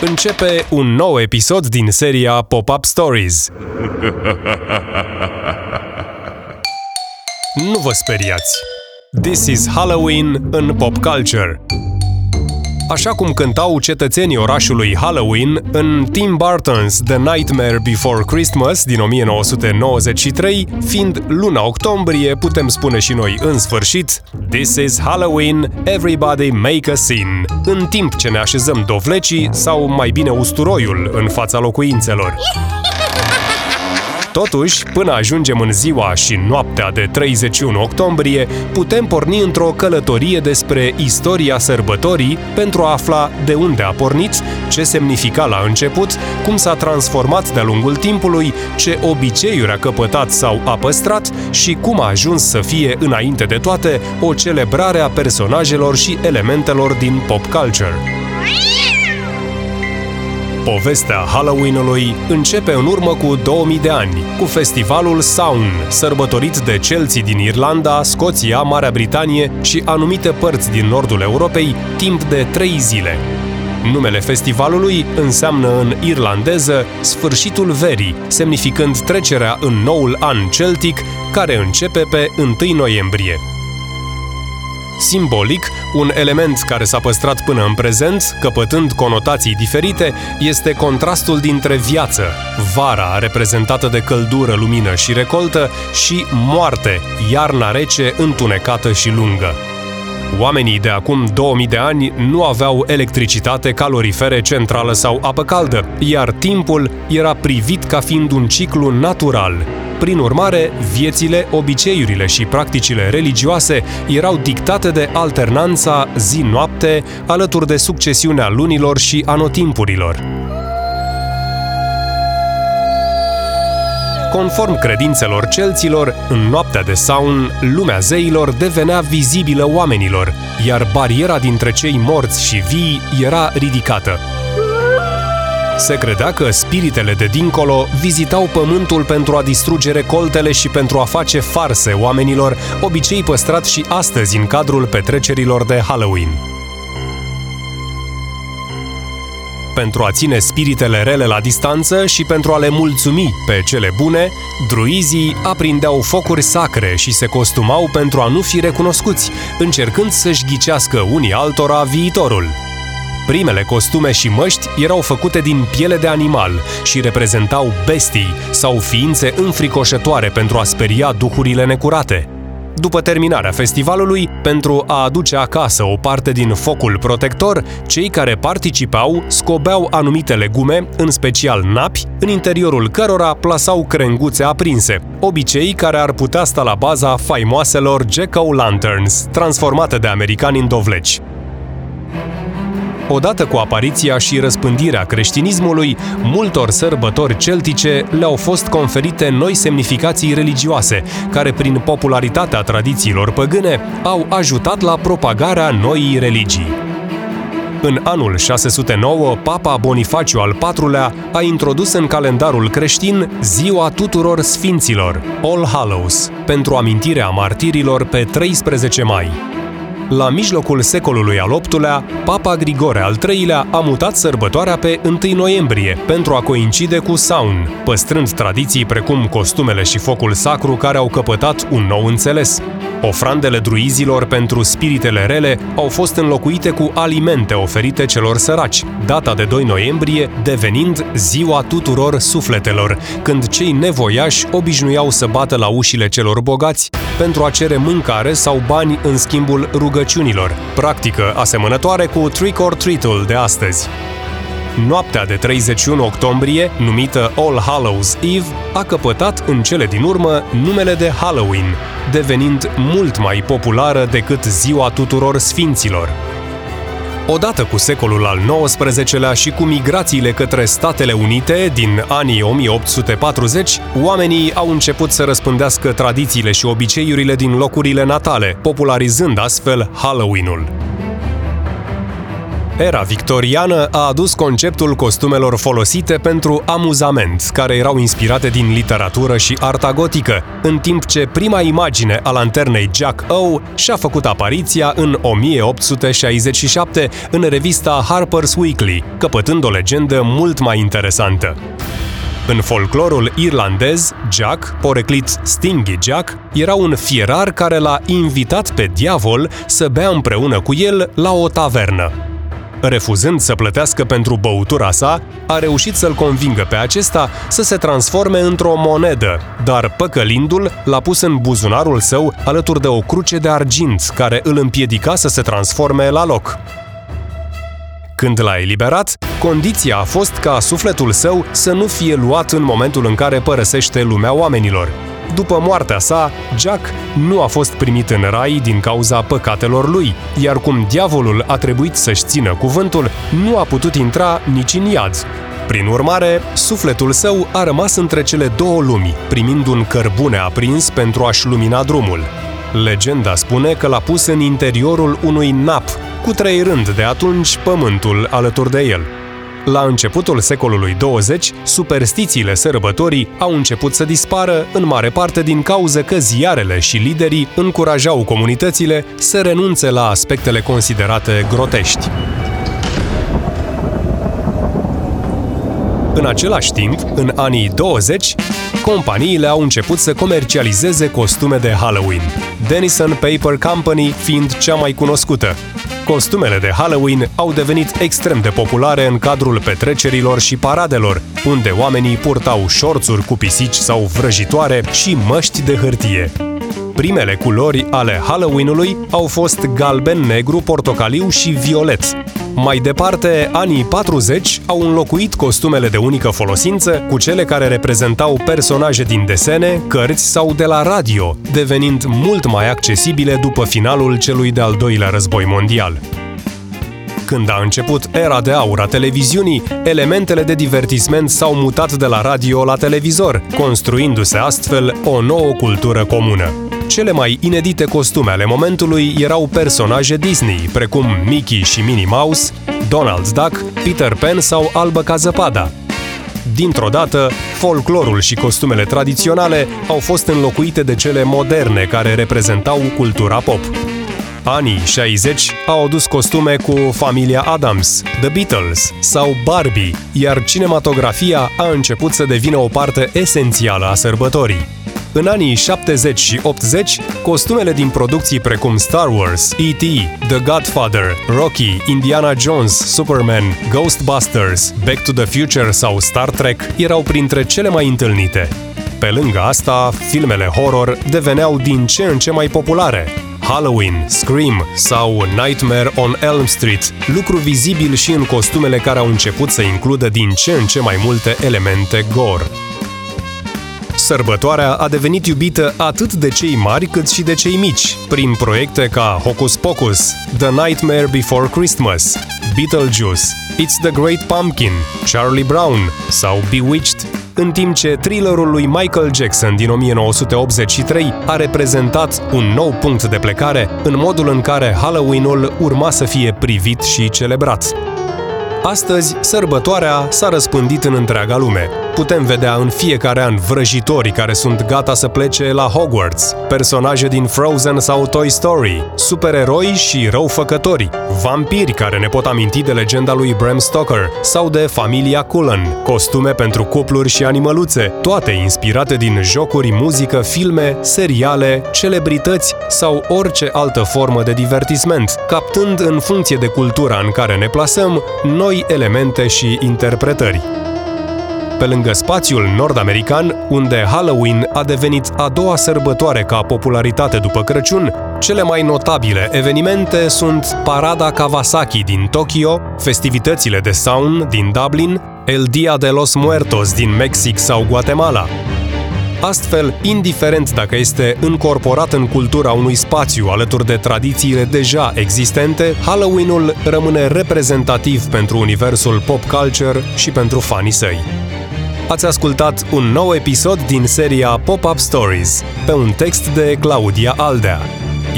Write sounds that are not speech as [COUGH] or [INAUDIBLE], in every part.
Începe un nou episod din seria Pop-Up Stories. Nu vă speriați! This is Halloween în pop culture. Așa cum cântau cetățenii orașului Halloween în Tim Burton's The Nightmare Before Christmas din 1993, fiind luna octombrie, putem spune și noi în sfârșit This is Halloween, everybody make a scene, în timp ce ne așezăm dovlecii sau mai bine usturoiul în fața locuințelor. [LAUGHS] Totuși, până ajungem în ziua și noaptea de 31 octombrie, putem porni într-o călătorie despre istoria sărbătorii pentru a afla de unde a pornit, ce semnifica la început, cum s-a transformat de-a lungul timpului, ce obiceiuri a căpătat sau a păstrat și cum a ajuns să fie, înainte de toate, o celebrare a personajelor și elementelor din pop culture. Povestea Halloween-ului începe în urmă cu 2000 de ani, cu festivalul Sound, sărbătorit de celții din Irlanda, Scoția, Marea Britanie și anumite părți din nordul Europei timp de trei zile. Numele festivalului înseamnă în irlandeză sfârșitul verii, semnificând trecerea în noul an celtic, care începe pe 1 noiembrie. Simbolic, un element care s-a păstrat până în prezent, căpătând conotații diferite, este contrastul dintre viață, vara reprezentată de căldură, lumină și recoltă, și moarte, iarna rece, întunecată și lungă. Oamenii de acum 2000 de ani nu aveau electricitate, calorifere, centrală sau apă caldă, iar timpul era privit ca fiind un ciclu natural, prin urmare, viețile, obiceiurile și practicile religioase erau dictate de alternanța zi-noapte alături de succesiunea lunilor și anotimpurilor. Conform credințelor celților, în noaptea de saun, lumea zeilor devenea vizibilă oamenilor, iar bariera dintre cei morți și vii era ridicată. Se credea că spiritele de dincolo vizitau pământul pentru a distruge recoltele și pentru a face farse oamenilor, obicei păstrat și astăzi în cadrul petrecerilor de Halloween. Pentru a ține spiritele rele la distanță și pentru a le mulțumi pe cele bune, druizii aprindeau focuri sacre și se costumau pentru a nu fi recunoscuți, încercând să-și ghicească unii altora viitorul. Primele costume și măști erau făcute din piele de animal și reprezentau bestii sau ființe înfricoșătoare pentru a speria duhurile necurate. După terminarea festivalului, pentru a aduce acasă o parte din focul protector, cei care participau scobeau anumite legume, în special napi, în interiorul cărora plasau crenguțe aprinse, obicei care ar putea sta la baza faimoaselor Jack-o'-lanterns, transformate de americani în dovleci. Odată cu apariția și răspândirea creștinismului, multor sărbători celtice le-au fost conferite noi semnificații religioase, care prin popularitatea tradițiilor păgâne au ajutat la propagarea noii religii. În anul 609, Papa Bonifaciu al IV-lea a introdus în calendarul creștin Ziua tuturor Sfinților, All Hallows, pentru amintirea martirilor pe 13 mai. La mijlocul secolului al VIII-lea, Papa Grigore al III-lea a mutat sărbătoarea pe 1 noiembrie pentru a coincide cu Saun, păstrând tradiții precum costumele și focul sacru care au căpătat un nou înțeles. Ofrandele druizilor pentru spiritele rele au fost înlocuite cu alimente oferite celor săraci, data de 2 noiembrie devenind ziua tuturor sufletelor, când cei nevoiași obișnuiau să bată la ușile celor bogați pentru a cere mâncare sau bani în schimbul rugăciunii rugăciunilor, practică asemănătoare cu Trick or Treat-ul de astăzi. Noaptea de 31 octombrie, numită All Hallows Eve, a căpătat în cele din urmă numele de Halloween, devenind mult mai populară decât Ziua tuturor Sfinților. Odată cu secolul al XIX-lea și cu migrațiile către Statele Unite din anii 1840, oamenii au început să răspândească tradițiile și obiceiurile din locurile natale, popularizând astfel Halloween-ul. Era victoriană a adus conceptul costumelor folosite pentru amuzament, care erau inspirate din literatură și arta gotică, în timp ce prima imagine a lanternei Jack O și-a făcut apariția în 1867 în revista Harper's Weekly, căpătând o legendă mult mai interesantă. În folclorul irlandez, Jack, poreclit Stingy Jack, era un fierar care l-a invitat pe diavol să bea împreună cu el la o tavernă. Refuzând să plătească pentru băutura sa, a reușit să-l convingă pe acesta să se transforme într-o monedă, dar păcălindu-l l-a pus în buzunarul său alături de o cruce de argint care îl împiedica să se transforme la loc. Când l-a eliberat, condiția a fost ca sufletul său să nu fie luat în momentul în care părăsește lumea oamenilor. După moartea sa, Jack nu a fost primit în rai din cauza păcatelor lui, iar cum diavolul a trebuit să-și țină cuvântul, nu a putut intra nici în iad. Prin urmare, sufletul său a rămas între cele două lumi, primind un cărbune aprins pentru a-și lumina drumul. Legenda spune că l-a pus în interiorul unui nap, cu trei rând de atunci pământul alături de el. La începutul secolului 20, superstițiile sărbătorii au început să dispară, în mare parte din cauză că ziarele și liderii încurajau comunitățile să renunțe la aspectele considerate grotești. În același timp, în anii 20, companiile au început să comercializeze costume de Halloween, Denison Paper Company fiind cea mai cunoscută. Costumele de Halloween au devenit extrem de populare în cadrul petrecerilor și paradelor, unde oamenii purtau șorțuri cu pisici sau vrăjitoare și măști de hârtie. Primele culori ale Halloween-ului au fost galben, negru, portocaliu și violet. Mai departe, anii 40 au înlocuit costumele de unică folosință cu cele care reprezentau personaje din desene, cărți sau de la radio, devenind mult mai accesibile după finalul celui de-al doilea război mondial. Când a început era de aur a televiziunii, elementele de divertisment s-au mutat de la radio la televizor, construindu-se astfel o nouă cultură comună. Cele mai inedite costume ale momentului erau personaje Disney, precum Mickey și Minnie Mouse, Donald Duck, Peter Pan sau Albă ca zăpada. Dintr-o dată, folclorul și costumele tradiționale au fost înlocuite de cele moderne care reprezentau cultura pop. Anii 60 au adus costume cu familia Adams, The Beatles sau Barbie, iar cinematografia a început să devină o parte esențială a sărbătorii. În anii 70 și 80, costumele din producții precum Star Wars, E.T., The Godfather, Rocky, Indiana Jones, Superman, Ghostbusters, Back to the Future sau Star Trek erau printre cele mai întâlnite. Pe lângă asta, filmele horror deveneau din ce în ce mai populare. Halloween, Scream sau Nightmare on Elm Street, lucru vizibil și în costumele care au început să includă din ce în ce mai multe elemente gore. Sărbătoarea a devenit iubită atât de cei mari cât și de cei mici, prin proiecte ca Hocus Pocus, The Nightmare Before Christmas, Beetlejuice, It's the Great Pumpkin, Charlie Brown sau Bewitched, în timp ce thrillerul lui Michael Jackson din 1983 a reprezentat un nou punct de plecare în modul în care Halloween-ul urma să fie privit și celebrat. Astăzi, sărbătoarea s-a răspândit în întreaga lume. Putem vedea în fiecare an vrăjitorii care sunt gata să plece la Hogwarts, personaje din Frozen sau Toy Story, supereroi și răufăcători, vampiri care ne pot aminti de legenda lui Bram Stoker sau de familia Cullen, costume pentru cupluri și animăluțe, toate inspirate din jocuri, muzică, filme, seriale, celebrități sau orice altă formă de divertisment, captând în funcție de cultura în care ne plasăm noi elemente și interpretări. Pe lângă spațiul nord-american, unde Halloween a devenit a doua sărbătoare ca popularitate după Crăciun, cele mai notabile evenimente sunt Parada Kawasaki din Tokyo, festivitățile de Saun din Dublin, El Dia de los Muertos din Mexic sau Guatemala. Astfel, indiferent dacă este încorporat în cultura unui spațiu alături de tradițiile deja existente, Halloween-ul rămâne reprezentativ pentru universul pop culture și pentru fanii săi. Ați ascultat un nou episod din seria Pop-Up Stories, pe un text de Claudia Aldea.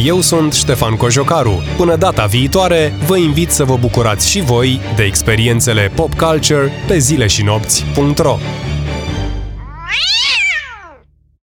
Eu sunt Ștefan Cojocaru. Până data viitoare, vă invit să vă bucurați și voi de experiențele pop culture pe zile și nopți.ro.